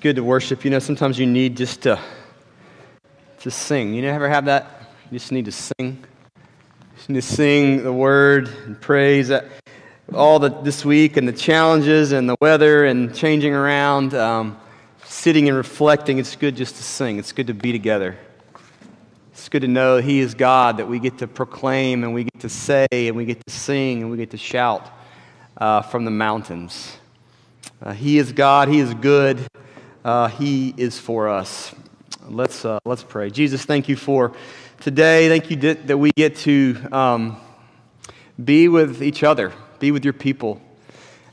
good to worship. You know, sometimes you need just to, to sing. You never have that? You just need to sing. Just need to sing the word and praise. All the, this week and the challenges and the weather and changing around, um, sitting and reflecting, it's good just to sing. It's good to be together. It's good to know He is God, that we get to proclaim and we get to say and we get to sing and we get to shout uh, from the mountains. Uh, he is God, He is good, uh, He is for us. Let's, uh, let's pray. Jesus, thank you for today. Thank you that we get to um, be with each other, be with your people.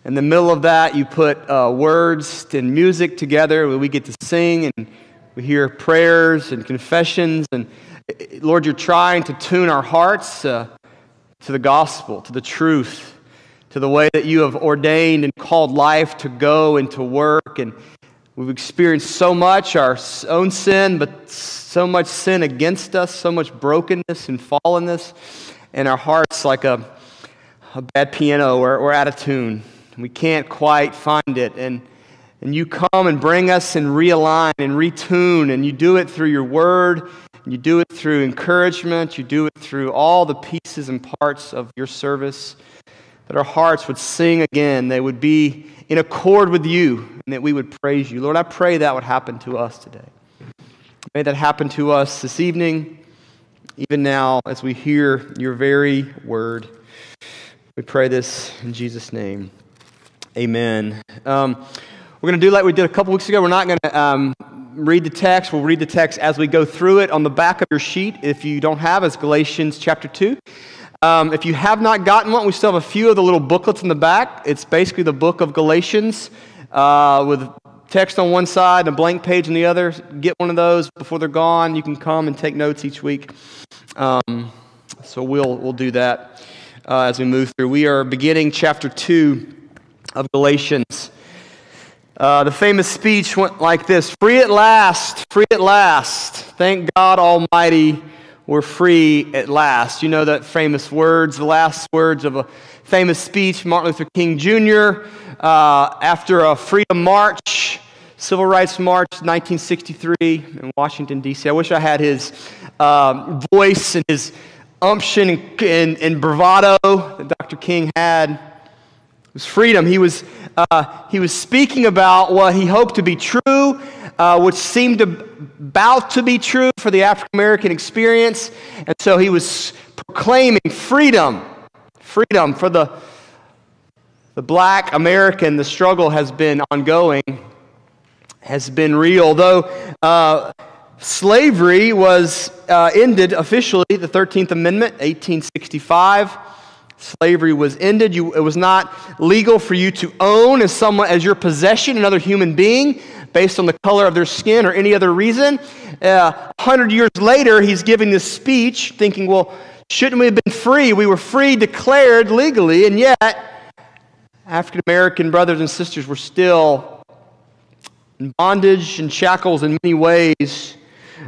In the middle of that, you put uh, words and music together where we get to sing and we hear prayers and confessions. And Lord, you're trying to tune our hearts uh, to the gospel, to the truth, to the way that you have ordained and called life to go and to work. And we've experienced so much our own sin, but so much sin against us, so much brokenness and fallenness. And our hearts, like a, a bad piano, we're, we're out of tune. We can't quite find it. And, and you come and bring us and realign and retune, and you do it through your word. You do it through encouragement. You do it through all the pieces and parts of your service that our hearts would sing again. They would be in accord with you, and that we would praise you. Lord, I pray that would happen to us today. May that happen to us this evening, even now, as we hear your very word. We pray this in Jesus' name. Amen. Um, we're going to do like we did a couple weeks ago. We're not going to um, read the text. We'll read the text as we go through it. On the back of your sheet, if you don't have, is Galatians chapter 2. Um, if you have not gotten one, we still have a few of the little booklets in the back. It's basically the book of Galatians uh, with text on one side and a blank page on the other. Get one of those before they're gone. You can come and take notes each week. Um, so we'll, we'll do that uh, as we move through. We are beginning chapter 2 of Galatians. Uh, the famous speech went like this Free at last, free at last. Thank God Almighty we're free at last. You know that famous words, the last words of a famous speech, Martin Luther King Jr., uh, after a freedom march, civil rights march, 1963 in Washington, D.C. I wish I had his um, voice and his umption and, and, and, bravado that Dr. King had. It was freedom. He was, uh, he was speaking about what he hoped to be true uh, which seemed about to be true for the African American experience. And so he was proclaiming freedom, freedom for the, the black American. The struggle has been ongoing, has been real. Though uh, slavery was uh, ended officially, the 13th Amendment, 1865 slavery was ended. You, it was not legal for you to own as someone as your possession another human being based on the color of their skin or any other reason. Uh, a uh, hundred years later, he's giving this speech thinking, well, shouldn't we have been free? We were free declared legally, and yet African American brothers and sisters were still in bondage and shackles in many ways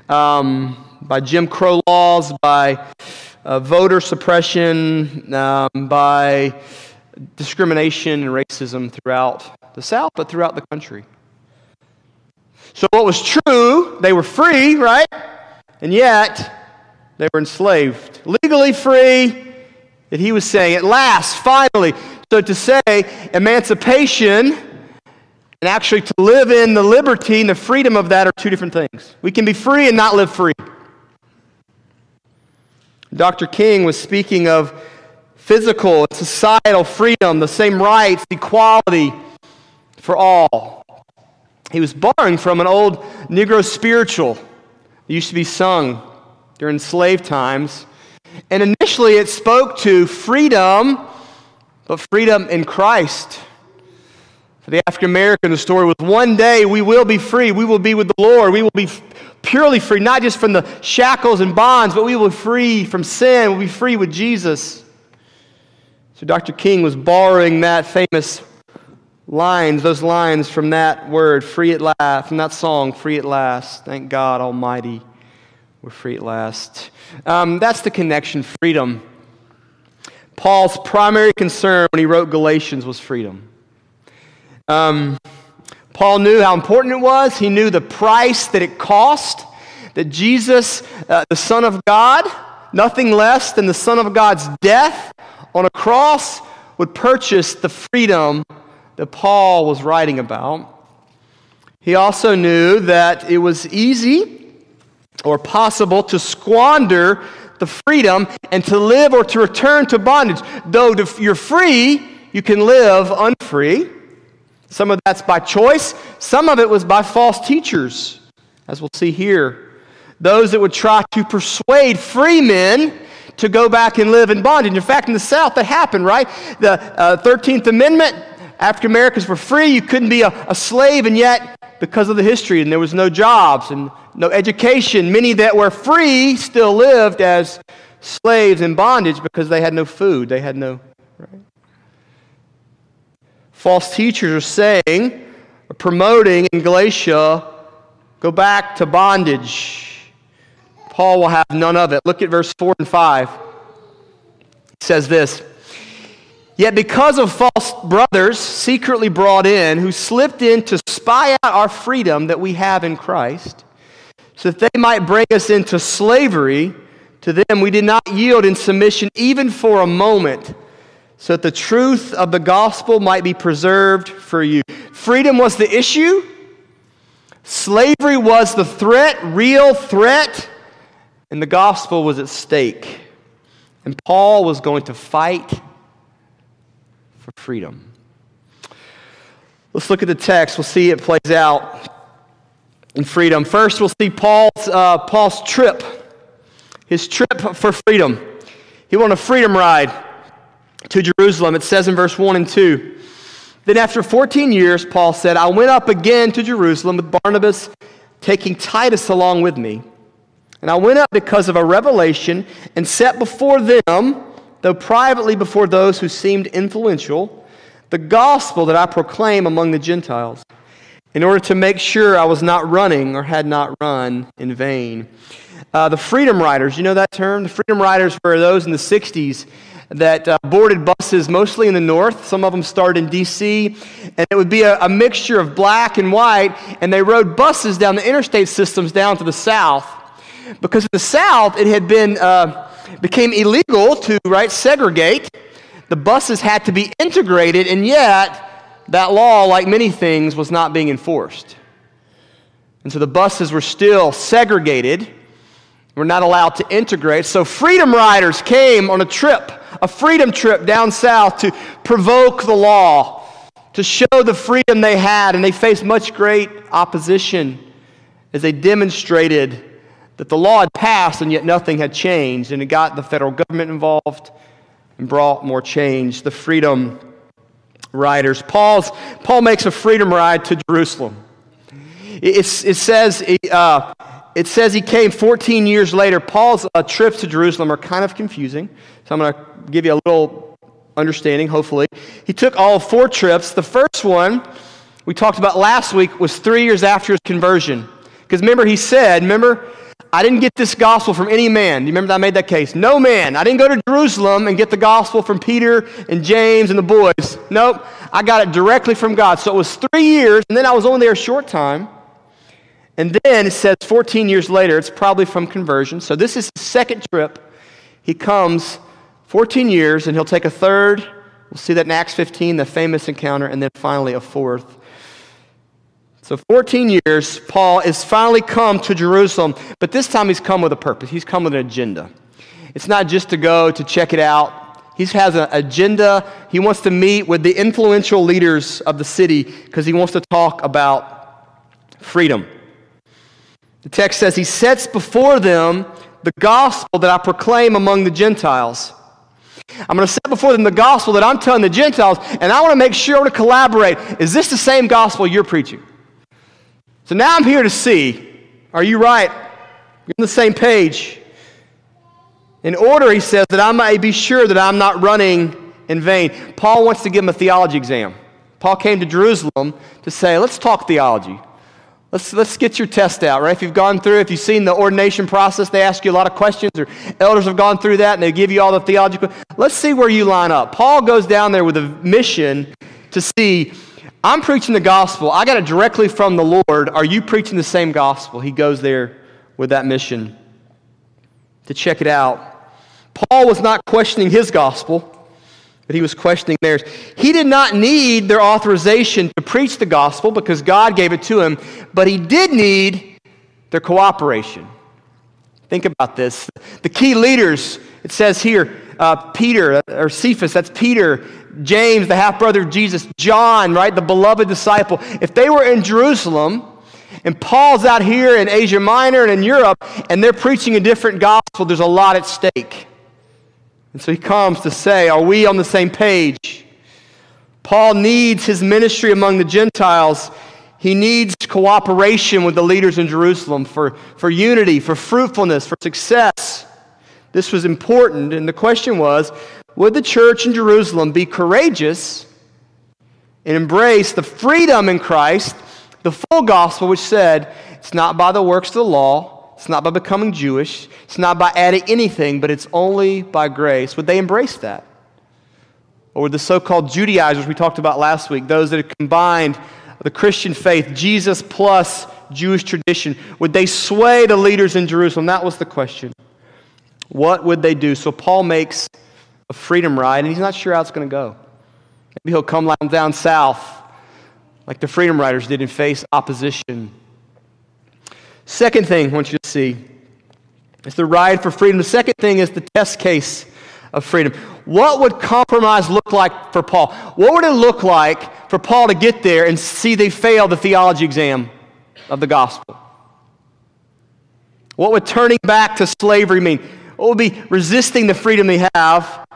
um, by Jim Crow laws, by uh, voter suppression, um, by discrimination and racism throughout the South, but throughout the country. So, what was true, they were free, right? And yet, they were enslaved. Legally free, that he was saying, at last, finally. So, to say emancipation and actually to live in the liberty and the freedom of that are two different things. We can be free and not live free. Dr. King was speaking of physical and societal freedom, the same rights, equality for all. He was borrowing from an old Negro spiritual that used to be sung during slave times. And initially it spoke to freedom, but freedom in Christ. For the African American, the story was one day we will be free. We will be with the Lord. We will be purely free, not just from the shackles and bonds, but we will be free from sin. We'll be free with Jesus. So Dr. King was borrowing that famous lines, those lines from that word, free at last, from that song, free at last. Thank God Almighty, we're free at last. Um, that's the connection, freedom. Paul's primary concern when he wrote Galatians was freedom. Um, Paul knew how important it was. He knew the price that it cost, that Jesus, uh, the Son of God, nothing less than the Son of God's death on a cross, would purchase the freedom that Paul was writing about. He also knew that it was easy or possible to squander the freedom and to live or to return to bondage. Though you're free, you can live unfree. Some of that's by choice, some of it was by false teachers, as we'll see here. Those that would try to persuade free men to go back and live in bondage. In fact, in the South, that happened, right? The uh, 13th Amendment, African Americans were free. You couldn't be a, a slave, and yet, because of the history, and there was no jobs and no education, many that were free still lived as slaves in bondage because they had no food. They had no, right? False teachers are saying, promoting in Galatia, go back to bondage. Paul will have none of it. Look at verse 4 and 5. It says this Yet because of false brothers secretly brought in, who slipped in to spy out our freedom that we have in Christ, so that they might bring us into slavery, to them we did not yield in submission even for a moment so that the truth of the gospel might be preserved for you. Freedom was the issue, slavery was the threat, real threat, and the gospel was at stake. And Paul was going to fight for freedom. Let's look at the text. We'll see it plays out in freedom. First, we'll see Paul's, uh, Paul's trip, his trip for freedom. He went on a freedom ride to Jerusalem. It says in verse 1 and 2. Then after 14 years, Paul said, I went up again to Jerusalem with Barnabas, taking Titus along with me. And I went up because of a revelation and set before them, though privately before those who seemed influential, the gospel that I proclaim among the Gentiles, in order to make sure I was not running or had not run in vain. Uh, the Freedom Riders, you know that term? The Freedom Riders were those in the 60s that uh, boarded buses mostly in the north. Some of them started in D.C., and it would be a, a, mixture of black and white, and they rode buses down the interstate systems down to the south. Because in the south, it had been, uh, became illegal to, right, segregate. The buses had to be integrated, and yet that law, like many things, was not being enforced. And so the buses were still segregated, were not allowed to integrate. So freedom riders came on a trip a freedom trip down south to provoke the law, to show the freedom they had, and they faced much great opposition as they demonstrated that the law had passed and yet nothing had changed, and it got the federal government involved and brought more change. The freedom riders. Paul's, Paul makes a freedom ride to Jerusalem. It, it says, uh, it says he came 14 years later. Paul's uh, trips to Jerusalem are kind of confusing, so I'm going to give you a little understanding, hopefully. He took all four trips. The first one we talked about last week was three years after his conversion. Because remember, he said, remember, I didn't get this gospel from any man. Do you remember that I made that case? No man. I didn't go to Jerusalem and get the gospel from Peter and James and the boys. Nope. I got it directly from God. So it was three years, and then I was only there a short time. And then it says 14 years later, it's probably from conversion. So this is his second trip. He comes 14 years, and he'll take a third. We'll see that in Acts 15, the famous encounter, and then finally a fourth. So, 14 years, Paul is finally come to Jerusalem, but this time he's come with a purpose. He's come with an agenda. It's not just to go to check it out, he has an agenda. He wants to meet with the influential leaders of the city because he wants to talk about freedom. The text says he sets before them the gospel that I proclaim among the Gentiles. I'm going to set before them the gospel that I'm telling the Gentiles, and I want to make sure to collaborate. Is this the same gospel you're preaching? So now I'm here to see are you right? You're on the same page. In order, he says, that I may be sure that I'm not running in vain. Paul wants to give him a theology exam. Paul came to Jerusalem to say, let's talk theology. Let's, let's get your test out, right? If you've gone through, if you've seen the ordination process, they ask you a lot of questions, or elders have gone through that and they give you all the theological. Let's see where you line up. Paul goes down there with a mission to see I'm preaching the gospel. I got it directly from the Lord. Are you preaching the same gospel? He goes there with that mission to check it out. Paul was not questioning his gospel, but he was questioning theirs. He did not need their authorization to preach the gospel because God gave it to him, but he did need their cooperation. Think about this. The key leaders, it says here, uh, Peter, or Cephas, that's Peter, James, the half brother of Jesus, John, right, the beloved disciple, if they were in Jerusalem and Paul's out here in Asia Minor and in Europe and they're preaching a different gospel, there's a lot at stake. And so he comes to say, Are we on the same page? Paul needs his ministry among the Gentiles. He needs cooperation with the leaders in Jerusalem for, for unity, for fruitfulness, for success. This was important, and the question was would the church in Jerusalem be courageous and embrace the freedom in Christ, the full gospel, which said, it's not by the works of the law, it's not by becoming Jewish, it's not by adding anything, but it's only by grace? Would they embrace that? Or would the so called Judaizers we talked about last week, those that had combined the Christian faith, Jesus plus Jewish tradition, would they sway the leaders in Jerusalem? That was the question. What would they do? So Paul makes a freedom ride, and he's not sure how it's going to go. Maybe he'll come down south like the freedom riders did and face opposition. Second thing I want you to see is the ride for freedom. The second thing is the test case of freedom. What would compromise look like for Paul? What would it look like for Paul to get there and see they fail the theology exam of the gospel? What would turning back to slavery mean? What would be resisting the freedom they have?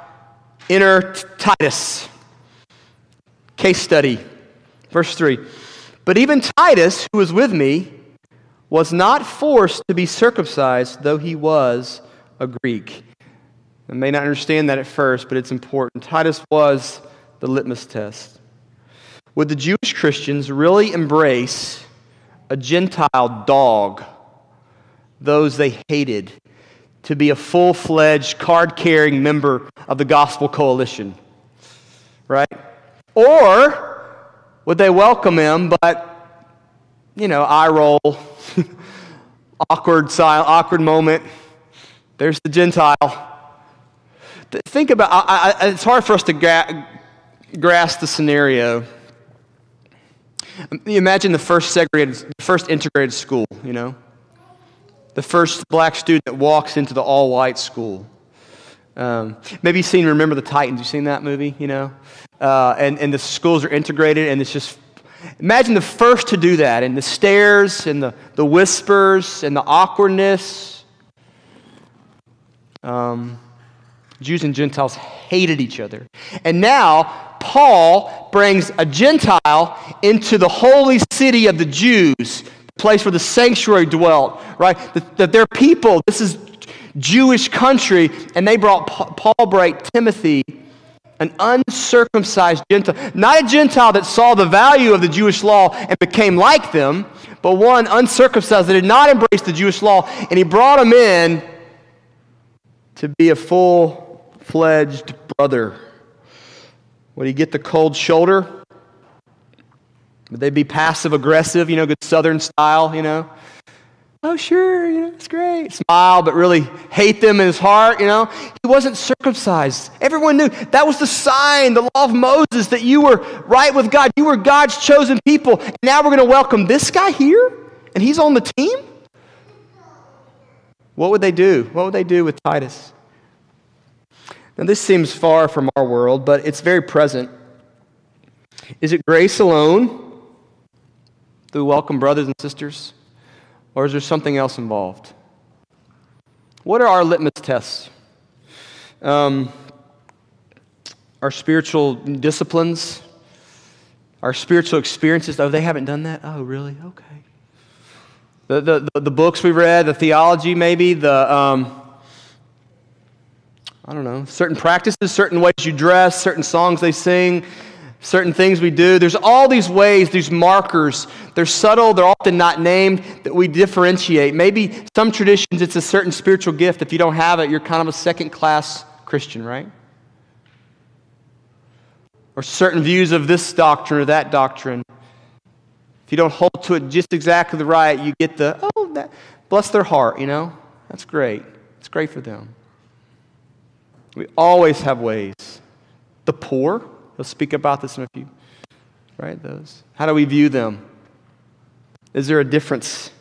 Enter Titus. Case study. Verse 3. But even Titus, who was with me, was not forced to be circumcised, though he was a Greek. I may not understand that at first, but it's important. Titus was the litmus test. Would the Jewish Christians really embrace a Gentile dog, those they hated, to be a full fledged, card carrying member of the Gospel Coalition. Right? Or would they welcome him, but, you know, eye roll, awkward, silent, awkward moment. There's the Gentile. Think about I, I, it's hard for us to gra- grasp the scenario. Imagine the first segregated, first integrated school, you know? the first black student that walks into the all white school. Um, maybe you've seen Remember the Titans. You've seen that movie, you know? Uh, and, and the schools are integrated, and it's just imagine the first to do that, and the stares, and the, the whispers, and the awkwardness. Um, Jews and Gentiles hated each other. And now, Paul brings a Gentile into the holy city of the Jews the place where the sanctuary dwelt, right? That, their people, this is Jewish country, and they brought Paul brought Timothy, an uncircumcised Gentile, not a Gentile that saw the value of the Jewish law and became like them, but one uncircumcised that did not embrace the Jewish law, and he brought him in to be a full fledged brother. Would he get the cold shoulder? Would they be passive aggressive, you know, good southern style, you know? Oh, sure, you know, it's great. Smile, but really hate them in his heart, you know? He wasn't circumcised. Everyone knew that was the sign, the law of Moses, that you were right with God. You were God's chosen people. And now we're going to welcome this guy here, and he's on the team? What would they do? What would they do with Titus? Now, this seems far from our world, but it's very present. Is it grace alone? We welcome brothers and sisters? Or is there something else involved? What are our litmus tests? Um, our spiritual disciplines, our spiritual experiences. Oh, they haven't done that? Oh, really? Okay. The, the, the, books we read, the theology, maybe, the, um, I don't know, certain practices, certain ways you dress, certain songs they sing, certain things we do. There's all these ways, these markers. They're subtle, they're often not named, that we differentiate. Maybe some traditions, it's a certain spiritual gift. If you don't have it, you're kind of a second class Christian, right? or certain views of this doctrine or that doctrine. If you don't hold to it just exactly the right, you get the, oh, that, bless their heart, you know? That's great. It's great for them. We always have ways. The poor, he'll speak about this in a few, right? Those. How do we view them? Is there a difference?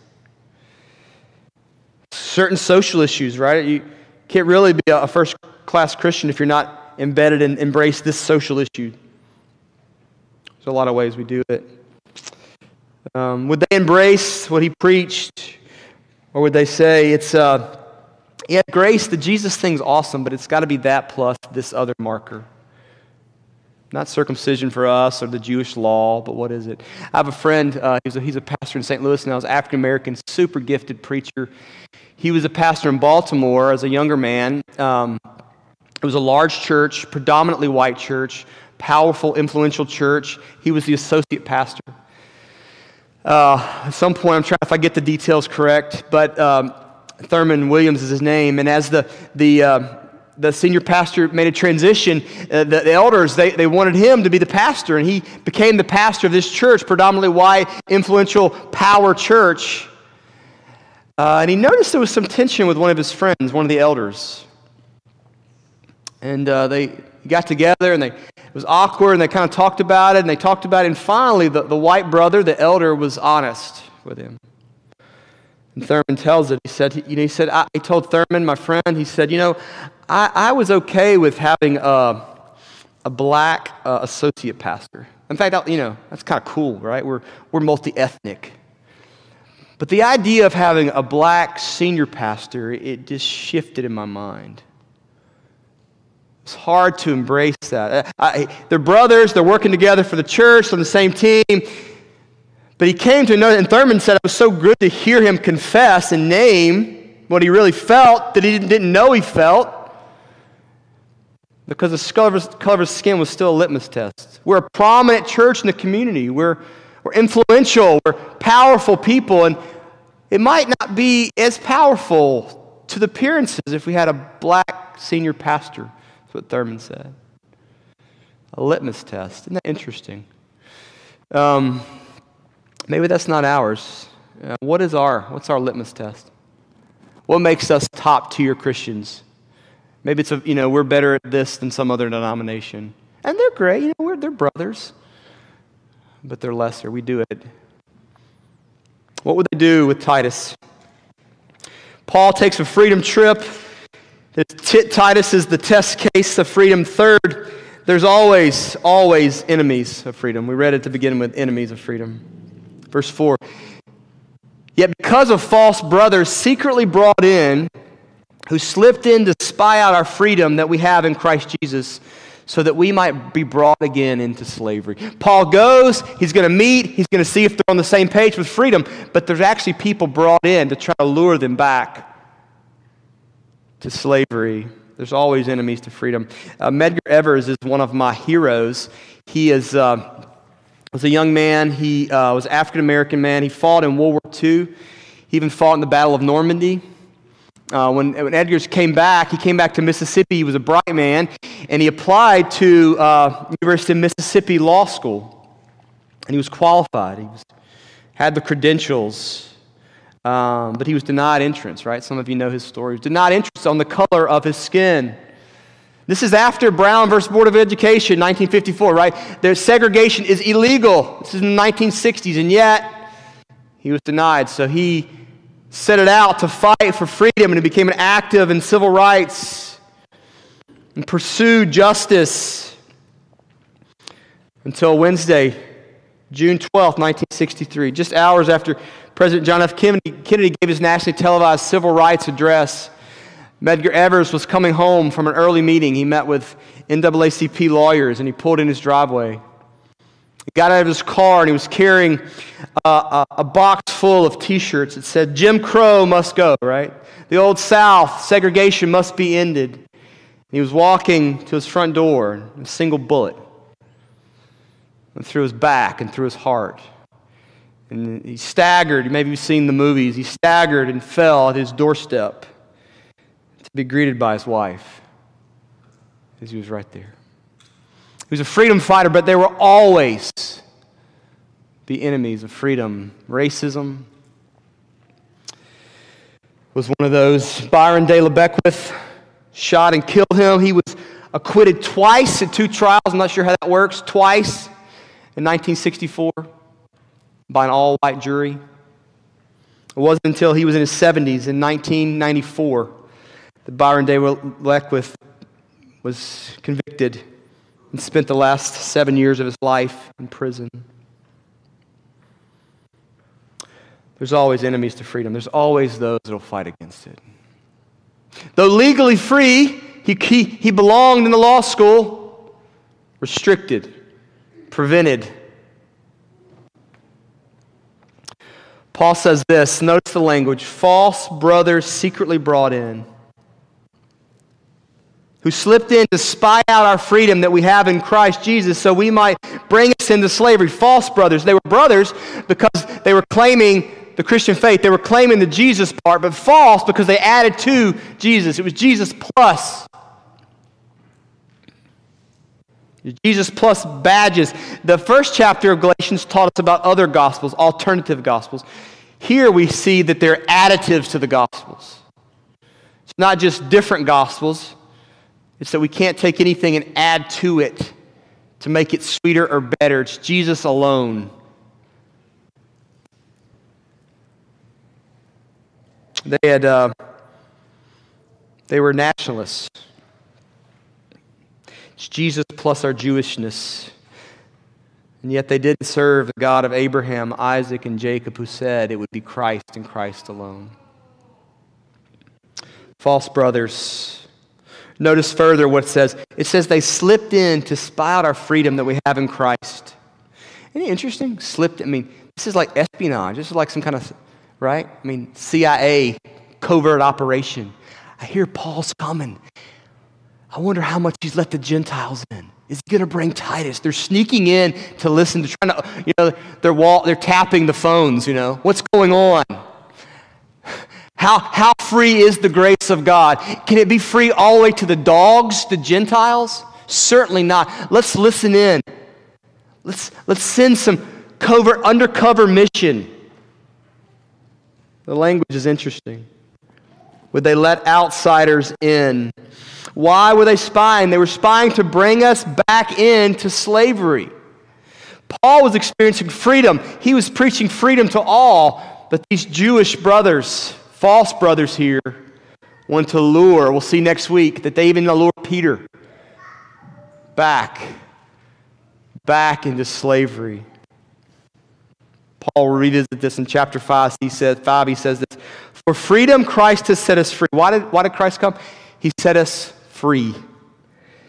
Certain social issues, right? You can't really be a first class Christian if you're not embedded and embrace this social issue. There's a lot of ways we do it. Um, would they embrace what he preached? Or would they say, it's, uh, yeah, grace, the Jesus thing's awesome, but it's got to be that plus this other marker? Not circumcision for us or the Jewish law, but what is it? I have a friend, uh, he's, a, he's a pastor in St. Louis now, he's African American, super gifted preacher. He was a pastor in Baltimore as a younger man. Um, it was a large church, predominantly white church, powerful, influential church. He was the associate pastor. Uh, at some point, I'm trying if I get the details correct, but um, Thurman Williams is his name. And as the, the, uh, the senior pastor made a transition, uh, the, the, elders, they, they wanted him to be the pastor, and he became the pastor of this church, predominantly white, influential, power church. Uh, and he noticed there was some tension with one of his friends, one of the elders. And uh, they got together and they, it was awkward and they kind of talked about it and they talked about it. And finally, the, the white brother, the elder, was honest with him. And Thurman tells it. He said, you know, he said, I, told Thurman, my friend, he said, you know, I, I was okay with having a, a black uh, associate pastor. In fact, you know, that's kind of cool, right? We're, we're multi ethnic. But the idea of having a black senior pastor, it just shifted in my mind. It's hard to embrace that. Uh, I, they're brothers, they're working together for the church on the same team. But he came to know, and Thurman said it was so good to hear him confess and name what he really felt that he didn't know he felt because the color of skin was still a litmus test. We're a prominent church in the community, we're, we're influential, we're powerful people, and it might not be as powerful to the appearances if we had a black senior pastor. That's what Thurman said. A litmus test. Isn't that interesting? Um, maybe that's not ours. Uh, what is our, what's our litmus test? What makes us top tier Christians? Maybe it's a, you know, we're better at this than some other denomination. And they're great, you know, we're, they're brothers, but they're lesser. We do it. What would they do with Titus? Paul takes a freedom trip Titus is the test case of freedom. Third, there's always, always enemies of freedom. We read it to begin with enemies of freedom. Verse 4 Yet because of false brothers secretly brought in, who slipped in to spy out our freedom that we have in Christ Jesus, so that we might be brought again into slavery. Paul goes, he's going to meet, he's going to see if they're on the same page with freedom, but there's actually people brought in to try to lure them back to slavery. There's always enemies to freedom. Uh, Medgar Evers is one of my heroes. He is, uh, was a young man. He uh, was African American man. He fought in World War II. He even fought in the Battle of Normandy. Uh, when, when Edgar's came back, he came back to Mississippi. He was a bright man, and he applied to uh, University of Mississippi Law School, and he was qualified. He was, had the credentials. Um, but he was denied entrance, right? Some of you know his story. He was denied entrance on the color of his skin. This is after Brown versus Board of Education, 1954, right? Their segregation is illegal. This is in the 1960s, and yet he was denied. So he set it out to fight for freedom, and he became an active in civil rights and pursued justice until Wednesday, June 12, 1963, just hours after President John F. Kennedy gave his nationally televised civil rights address. Medgar Evers was coming home from an early meeting. He met with NAACP lawyers and he pulled in his driveway. He got out of his car and he was carrying a, a, box full of t shirts that said, Jim Crow must go, right? The Old South, segregation must be ended. And he was walking to his front door, a single bullet went through his back and through his heart. And he staggered. Maybe you've seen the movies. He staggered and fell at his doorstep to be greeted by his wife as he was right there. Was a freedom fighter, but they were always the enemies of freedom. Racism was one of those. Byron de la Beckwith shot and killed him. He was acquitted twice in two trials. I'm not sure how that works. Twice in 1964 by an all white jury. It wasn't until he was in his 70s in 1994 that Byron de Beckwith was convicted and spent the last seven years of his life in prison. There's always enemies to freedom. There's always those that will fight against it. Though legally free, he, he, he belonged in the law school, restricted, prevented. Paul says this notice the language false brothers secretly brought in who slipped in to spy out our freedom that we have in Christ Jesus so we might bring us into slavery. False brothers. They were brothers because they were claiming the Christian faith. They were claiming the Jesus part, but false because they added to Jesus. It was Jesus plus. Jesus plus badges. The first chapter of Galatians taught us about other gospels, alternative gospels. Here we see that they're additives to the gospels. It's not just different gospels, it's that we can't take anything and add to it to make it sweeter or better. It's Jesus alone. They had, uh, they were nationalists. It's Jesus plus our Jewishness. And yet they didn't serve the God of Abraham, Isaac, and Jacob, who said it would be Christ and Christ alone. False brothers Notice further what it says. It says they slipped in to spy out our freedom that we have in Christ. Isn't it interesting? Slipped. I mean, this is like espionage. This is like some kind of, right? I mean, CIA covert operation. I hear Paul's coming. I wonder how much he's let the Gentiles in. Is he going to bring Titus? They're sneaking in to listen to trying to, you know, they're, wall, they're tapping the phones, you know. What's going on? How, how free is the grace of God? Can it be free all the way to the dogs, the Gentiles? Certainly not. Let's listen in. Let's, let's send some covert, undercover mission. The language is interesting. Would they let outsiders in? Why were they spying? They were spying to bring us back into slavery. Paul was experiencing freedom. He was preaching freedom to all, but these Jewish brothers, false brothers here want to lure, we'll see next week, that they even allure Peter back, back into slavery. Paul revisits this in chapter 5. He says, 5, he says this For freedom, Christ has set us free. Why did, why did Christ come? He set us free.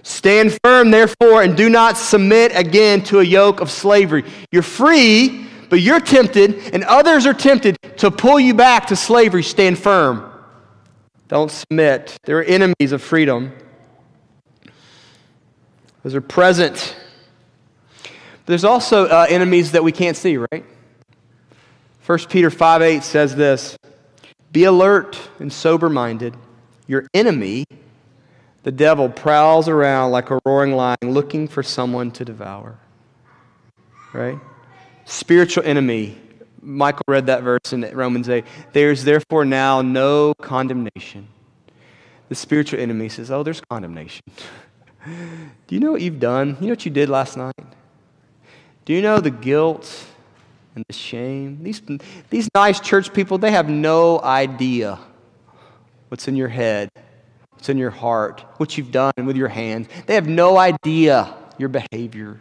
Stand firm, therefore, and do not submit again to a yoke of slavery. You're free, but you're tempted, and others are tempted to pull you back to slavery. Stand firm. Don't submit. They're enemies of freedom. Those are present. There's also uh, enemies that we can't see, right? 1 Peter 5 8 says this Be alert and sober minded. Your enemy, the devil, prowls around like a roaring lion looking for someone to devour. Right? Spiritual enemy. Michael read that verse in Romans 8. There's therefore now no condemnation. The spiritual enemy says, Oh, there's condemnation. Do you know what you've done? You know what you did last night? Do you know the guilt and the shame? These, these nice church people, they have no idea what's in your head, what's in your heart, what you've done with your hands. They have no idea your behavior.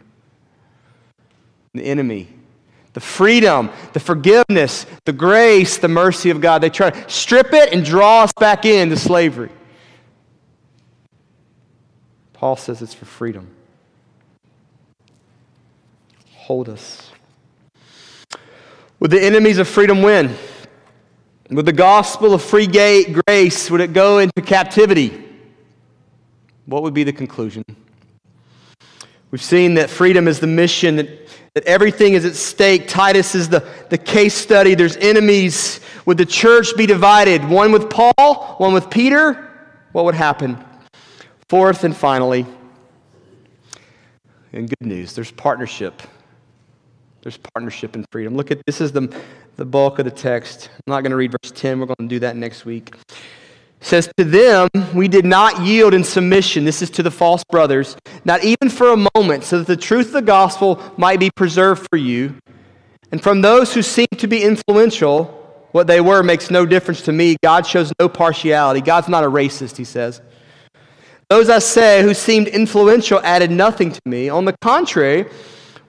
The enemy the freedom, the forgiveness, the grace, the mercy of God. They try to strip it and draw us back into slavery. Paul says it's for freedom. Hold us. Would the enemies of freedom win? Would the gospel of free grace, would it go into captivity? What would be the conclusion? We've seen that freedom is the mission that that everything is at stake. Titus is the, the case study. There's enemies. Would the church be divided? One with Paul, one with Peter? What would happen? Fourth and finally, and good news. There's partnership. There's partnership and freedom. Look at this is the, the bulk of the text. I'm not going to read verse 10. We're going to do that next week. Says, To them we did not yield in submission. This is to the false brothers, not even for a moment, so that the truth of the gospel might be preserved for you. And from those who seem to be influential, what they were makes no difference to me. God shows no partiality. God's not a racist, he says. Those I say who seemed influential added nothing to me. On the contrary,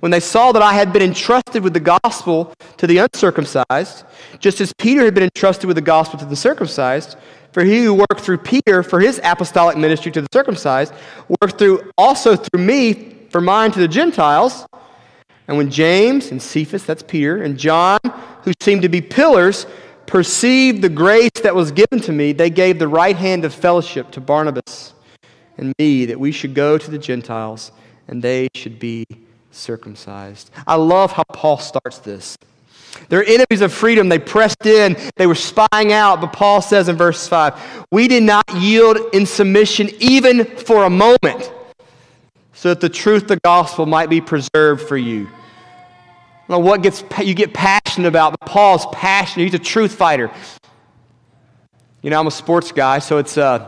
when they saw that I had been entrusted with the gospel to the uncircumcised, just as Peter had been entrusted with the gospel to the circumcised, for he who worked through Peter for his apostolic ministry to the circumcised, worked through also through me for mine to the Gentiles. And when James and Cephas, that's Peter, and John, who seemed to be pillars, perceived the grace that was given to me, they gave the right hand of fellowship to Barnabas and me that we should go to the Gentiles and they should be circumcised. I love how Paul starts this. They're enemies of freedom. They pressed in. They were spying out. But Paul says in verse 5 We did not yield in submission even for a moment, so that the truth of the gospel might be preserved for you. What gets, you get passionate about, but Paul's passionate. He's a truth fighter. You know, I'm a sports guy, so it's uh,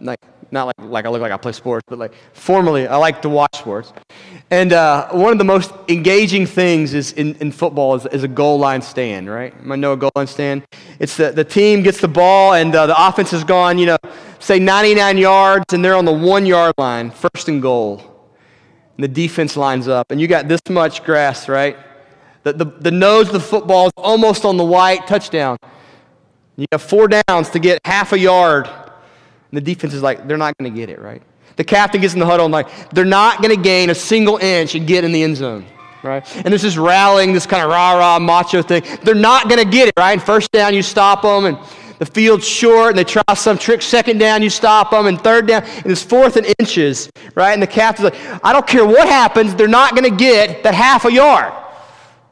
like not like, like I look like I play sports, but like formally, I like to watch sports. And uh, one of the most engaging things is in, in football is, is, a goal line stand, right? I know a goal line stand. It's the, the team gets the ball and uh, the offense has gone, you know, say 99 yards and they're on the one yard line, first and goal. And the defense lines up and you got this much grass, right? The, the, the nose of the football is almost on the white touchdown. You have four downs to get half a yard and the defense is like, they're not going to get it, right? The captain gets in the huddle and like, they're not going to gain a single inch and get in the end zone, right? And this rallying, this kind of rah-rah macho thing. They're not going to get it, right? And first down, you stop them, and the field's short, and they try some trick. Second down, you stop them, and third down, and it's fourth and inches, right? And the captain's like, I don't care what happens, they're not going to get that half a yard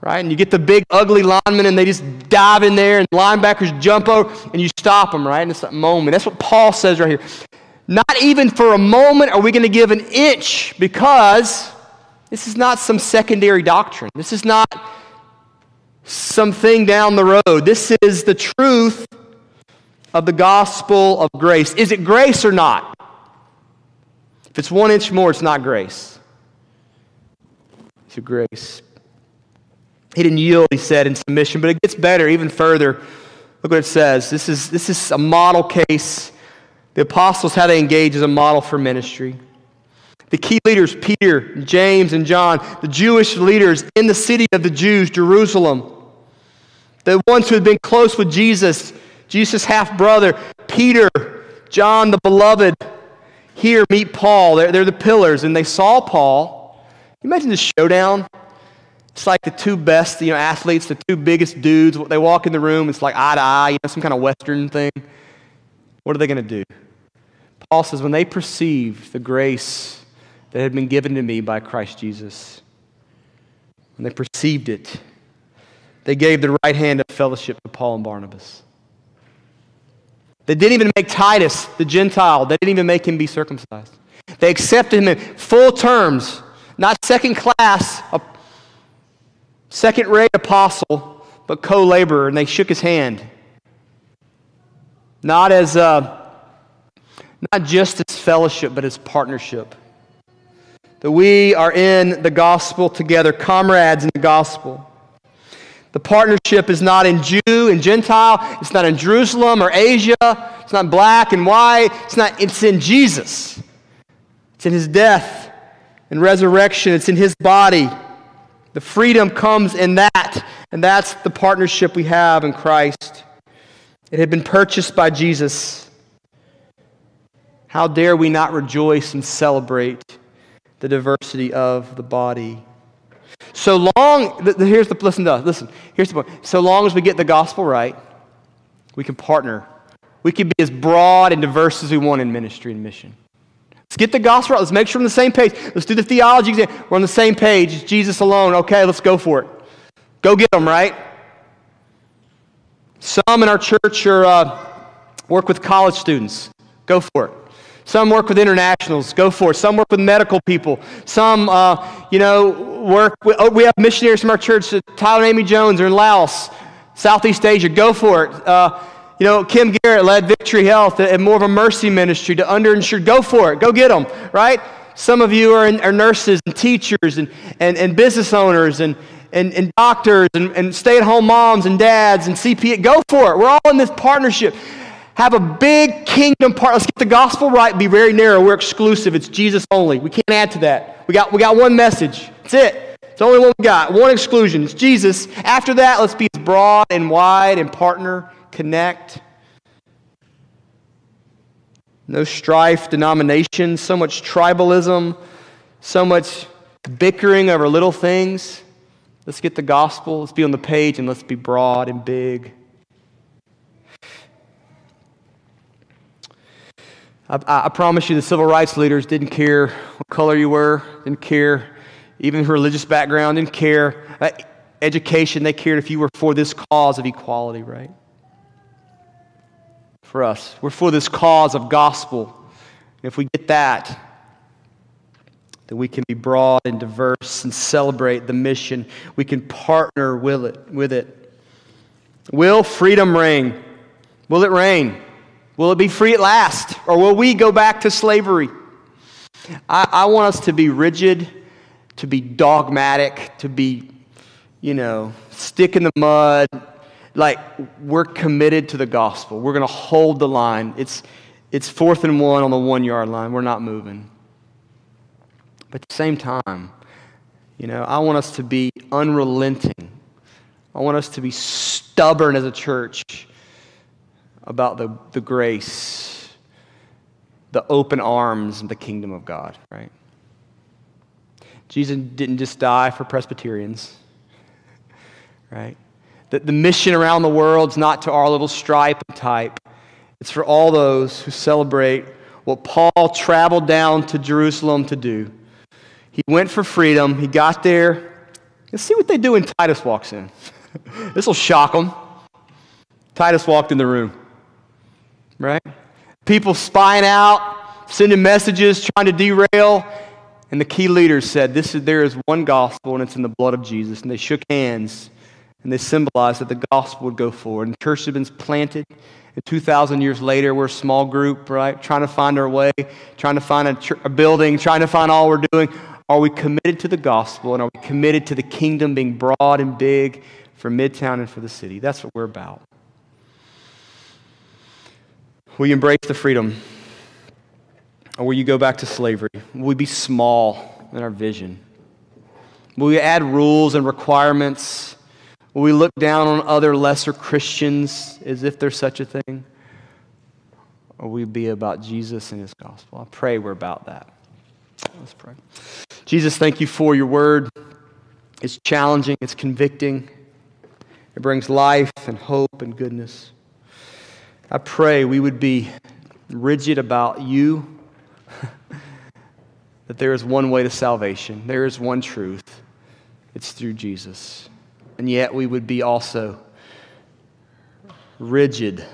right? And you get the big, ugly linemen, and they just dive in there, and linebackers jump over, and you stop them, right? And it's that moment. That's what Paul says right here. Not even for a moment are we going to give an inch because this is not some secondary doctrine. This is not something down the road. This is the truth of the gospel of grace. Is it grace or not? If it's one inch more, it's not grace. It's a grace. He didn't yield, he said, in submission, but it gets better even further. Look what it says. This is, this is a model case. The apostles, how they engage, is a model for ministry. The key leaders, Peter, James, and John, the Jewish leaders in the city of the Jews, Jerusalem, the ones who had been close with Jesus, Jesus' half brother, Peter, John the beloved, here meet Paul. They're, they're the pillars, and they saw Paul. You imagine the showdown? It's like the two best, you know, athletes, the two biggest dudes. They walk in the room, it's like eye to eye, you know, some kind of Western thing. What are they going to do? Paul says, when they perceived the grace that had been given to me by Christ Jesus, when they perceived it, they gave the right hand of fellowship to Paul and Barnabas. They didn't even make Titus, the Gentile, they didn't even make him be circumcised. They accepted him in full terms, not second class second rate apostle, but co laborer, and they shook his hand. Not as uh, not just as fellowship, but as partnership. That we are in the gospel together, comrades in the gospel. The partnership is not in Jew and Gentile, it's not in Jerusalem or Asia, it's not black and white, it's not it's in Jesus. It's in his death and resurrection, it's in his body. The freedom comes in that, and that's the partnership we have in Christ. It had been purchased by Jesus. How dare we not rejoice and celebrate the diversity of the body? So long, here's the, listen to listen, here's the point. So long as we get the gospel right, we can partner. We can be as broad and diverse as we want in ministry and mission. Let's get the gospel right. Let's make sure we're on the same page. Let's do the theology exam. We're on the same page. It's Jesus alone. Okay, let's go for it. Go get them, right? Some in our church are, uh, work with college students. Go for it. Some work with internationals. Go for it. Some work with medical people. Some, uh, you know, work. With, oh, we have missionaries from our church. Tyler and Amy Jones are in Laos, Southeast Asia. Go for it. Uh, you know, Kim Garrett led Victory Health and more of a mercy ministry to underinsured. Go for it. Go get them, right? Some of you are, in, are nurses and teachers and, and, and business owners and, and, and doctors and, and stay at home moms and dads and CPA. Go for it. We're all in this partnership have a big kingdom part. Let's get the gospel right, be very narrow. We're exclusive. It's Jesus only. We can't add to that. We got, we got one message. That's it. It's only one we got. One exclusion. It's Jesus. After that, let's be as broad and wide and partner, connect. No strife, denominations, so much tribalism, so much bickering over little things. Let's get the gospel. Let's be on the page and let's be broad and big. I, I, promise you, the civil rights leaders didn't care what color you were, didn't care, even your religious background, didn't care. Uh, education, they cared if you were for this cause of equality, right? For us, we're for this cause of gospel. And if we get that, then we can be broad and diverse and celebrate the mission. We can partner with it. With it. Will freedom reign? Will it reign? Will it be free at last? Or will we go back to slavery? I, I want us to be rigid, to be dogmatic, to be, you know, stick in the mud. Like, we're committed to the gospel. We're going to hold the line. It's, it's fourth and one on the one yard line. We're not moving. But at the same time, you know, I want us to be unrelenting. I want us to be stubborn as a church about the, the grace, the open arms of the kingdom of God, right? Jesus didn't just die for Presbyterians, right? The, the mission around the world is not to our little stripe type. It's for all those who celebrate what Paul traveled down to Jerusalem to do. He went for freedom. He got there. Let's see what they do when Titus walks in. this will shock them. Titus walked in the room right? People spying out, sending messages, trying to derail. And the key leaders said, this is, There is one gospel, and it's in the blood of Jesus. And they shook hands, and they symbolized that the gospel would go forward. And church had been planted. And 2,000 years later, we're a small group, right? Trying to find our way, trying to find a, a building, trying to find all we're doing. Are we committed to the gospel, and are we committed to the kingdom being broad and big for Midtown and for the city? That's what we're about. Will you embrace the freedom? Or will you go back to slavery? Will we be small in our vision? Will we add rules and requirements? Will we look down on other lesser Christians as if there's such a thing? Or will we be about Jesus and his gospel? I pray we're about that. Let's pray. Jesus, thank you for your word. It's challenging, it's convicting, it brings life and hope and goodness. I pray we would be rigid about you, that there is one way to salvation, there is one truth. It's through Jesus. And yet we would be also rigid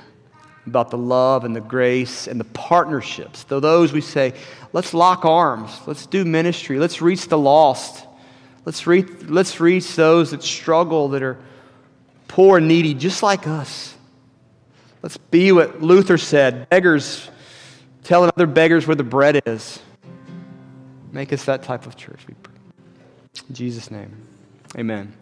about the love and the grace and the partnerships. Though those we say, let's lock arms, let's do ministry, let's reach the lost, let's reach, let's reach those that struggle, that are poor and needy, just like us. Let's be what Luther said beggars telling other beggars where the bread is. Make us that type of church, we pray. In Jesus' name, amen.